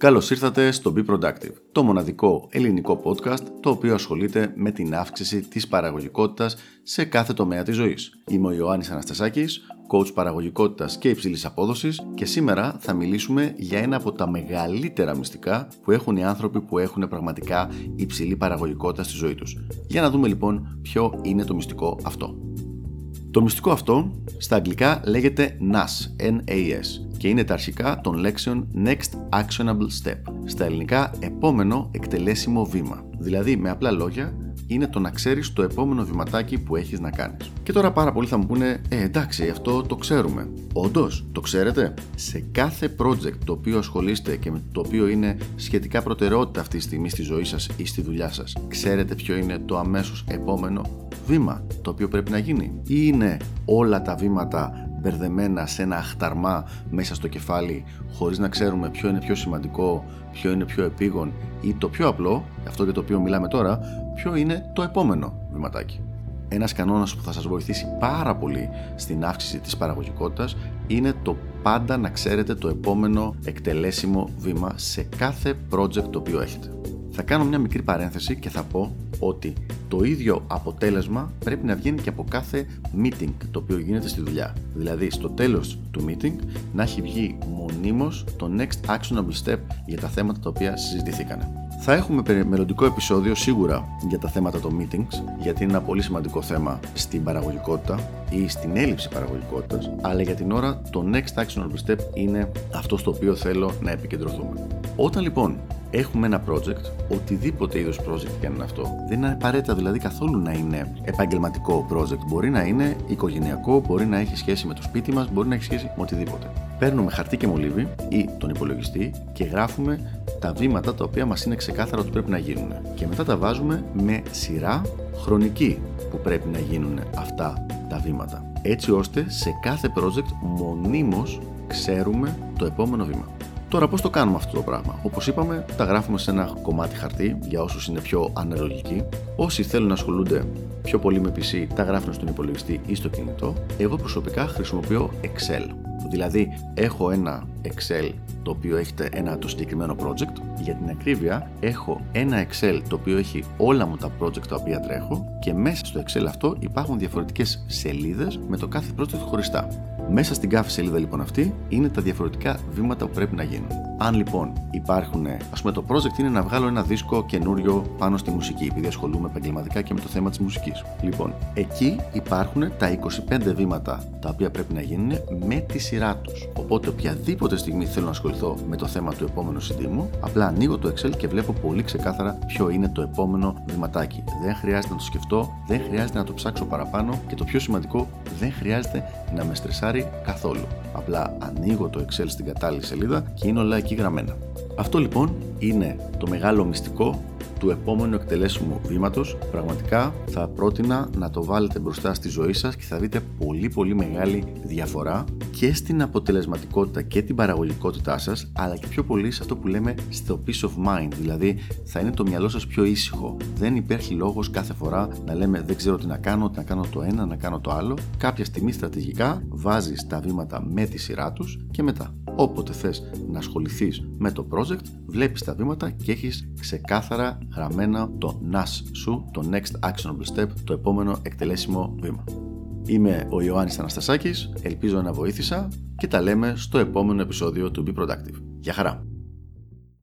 Καλώς ήρθατε στο Be Productive, το μοναδικό ελληνικό podcast το οποίο ασχολείται με την αύξηση της παραγωγικότητας σε κάθε τομέα της ζωής. Είμαι ο Ιωάννης Αναστασάκης, coach παραγωγικότητας και υψηλής απόδοσης και σήμερα θα μιλήσουμε για ένα από τα μεγαλύτερα μυστικά που έχουν οι άνθρωποι που έχουν πραγματικά υψηλή παραγωγικότητα στη ζωή τους. Για να δούμε λοιπόν ποιο είναι το μυστικό αυτό. Το μυστικό αυτό στα αγγλικά λέγεται NAS, N-A-S και είναι τα αρχικά των λέξεων Next Actionable Step. Στα ελληνικά, επόμενο εκτελέσιμο βήμα. Δηλαδή, με απλά λόγια, είναι το να ξέρεις το επόμενο βηματάκι που έχεις να κάνεις. Και τώρα πάρα πολλοί θα μου πούνε, Ε, εντάξει, αυτό το ξέρουμε. Όντως, το ξέρετε; Σε κάθε project το οποίο ασχολείστε και με το οποίο είναι σχετικά προτεραιότητα αυτή τη στιγμή στη ζωή σας ή στη δουλειά σας, ξέρετε ποιο είναι το αμέσως επόμενο βήμα το οποίο πρέπει να γίνει, ή είναι όλα τα βήματα μπερδεμένα σε ένα αχταρμά μέσα στο κεφάλι χωρίς να ξέρουμε ποιο είναι πιο σημαντικό, ποιο είναι πιο επίγον ή το πιο απλό, αυτό για το οποίο μιλάμε τώρα, ποιο είναι το επόμενο βηματάκι. Ένας κανόνας που θα σας βοηθήσει πάρα πολύ στην αύξηση της παραγωγικότητας είναι το πάντα να ξέρετε το επόμενο εκτελέσιμο βήμα σε κάθε project το οποίο έχετε. Θα κάνω μια μικρή παρένθεση και θα πω ότι το ίδιο αποτέλεσμα πρέπει να βγαίνει και από κάθε meeting το οποίο γίνεται στη δουλειά. Δηλαδή στο τέλος του meeting να έχει βγει μονίμως το next actionable step για τα θέματα τα οποία συζητηθήκαν. Θα έχουμε μελλοντικό επεισόδιο σίγουρα για τα θέματα των meetings, γιατί είναι ένα πολύ σημαντικό θέμα στην παραγωγικότητα ή στην έλλειψη παραγωγικότητας, αλλά για την ώρα το next actionable step είναι αυτό στο οποίο θέλω να επικεντρωθούμε. Όταν λοιπόν έχουμε ένα project, οτιδήποτε είδος project και αν είναι αυτό, δεν είναι απαραίτητα δηλαδή καθόλου να είναι επαγγελματικό project. Μπορεί να είναι οικογενειακό, μπορεί να έχει σχέση με το σπίτι μας, μπορεί να έχει σχέση με οτιδήποτε. Παίρνουμε χαρτί και μολύβι ή τον υπολογιστή και γράφουμε τα βήματα τα οποία μας είναι ξεκάθαρα ότι πρέπει να γίνουν. Και μετά τα βάζουμε με σειρά χρονική που πρέπει να γίνουν αυτά τα βήματα. Έτσι ώστε σε κάθε project μονίμως ξέρουμε το επόμενο βήμα. Τώρα, πώς το κάνουμε αυτό το πράγμα; Όπως είπαμε, τα γράφουμε σε ένα κομμάτι χαρτί για όσους είναι πιο αναλογικοί. Όσοι θέλουν να ασχολούνται πιο πολύ με PC, τα γράφουν στον υπολογιστή ή στο κινητό. Εγώ προσωπικά χρησιμοποιώ Excel. Δηλαδή, έχω ένα Excel το οποίο έχετε ένα το συγκεκριμένο project. Για την ακρίβεια, έχω ένα Excel το οποίο έχει όλα μου τα project τα οποία τρέχω και μέσα στο Excel αυτό υπάρχουν διαφορετικές σελίδες με το κάθε project χωριστά. Μέσα στην κάθε σελίδα λοιπόν αυτή είναι τα διαφορετικά βήματα που πρέπει να γίνουν. Αν λοιπόν υπάρχουν, ας πούμε, το project είναι να βγάλω ένα δίσκο καινούριο πάνω στη μουσική, επειδή ασχολούμαι επαγγελματικά και με το θέμα της μουσικής. Λοιπόν, εκεί υπάρχουν τα 25 βήματα τα οποία πρέπει να γίνουν με τη σειρά τους. Οπότε, οποιαδήποτε στιγμή θέλω να ασχοληθώ με το θέμα του επόμενου CD μου, απλά ανοίγω το Excel και βλέπω πολύ ξεκάθαρα ποιο είναι το επόμενο βηματάκι. Δεν χρειάζεται να το σκεφτώ, δεν χρειάζεται να το ψάξω παραπάνω και το πιο σημαντικό, δεν χρειάζεται να με στρεσάρει καθόλου. Απλά ανοίγω το Excel στην κατάλληλη σελίδα και είναι όλα εκεί γραμμένα. Αυτό λοιπόν είναι το μεγάλο μυστικό του επόμενου εκτελέσιμου βήματος, πραγματικά θα πρότεινα να το βάλετε μπροστά στη ζωή σας και θα δείτε πολύ πολύ μεγάλη διαφορά και στην αποτελεσματικότητα και την παραγωγικότητά σας, αλλά και πιο πολύ σε αυτό που λέμε στο peace of mind. Δηλαδή, θα είναι το μυαλό σας πιο ήσυχο. Δεν υπάρχει λόγος κάθε φορά να λέμε δεν ξέρω τι να κάνω, τι να κάνω το ένα, να κάνω το άλλο. Κάποια στιγμή στρατηγικά βάζεις τα βήματα με τη σειρά τους και μετά όποτε θες να ασχοληθείς με το project βλέπεις τα βήματα και έχεις ξεκάθαρα γραμμένα το NAS σου, το Next Actionable Step, το επόμενο εκτελέσιμο βήμα. Είμαι ο Ιωάννης Αναστασάκης, ελπίζω να βοήθησα και τα λέμε στο επόμενο επεισόδιο του Be Productive. Γεια χαρά!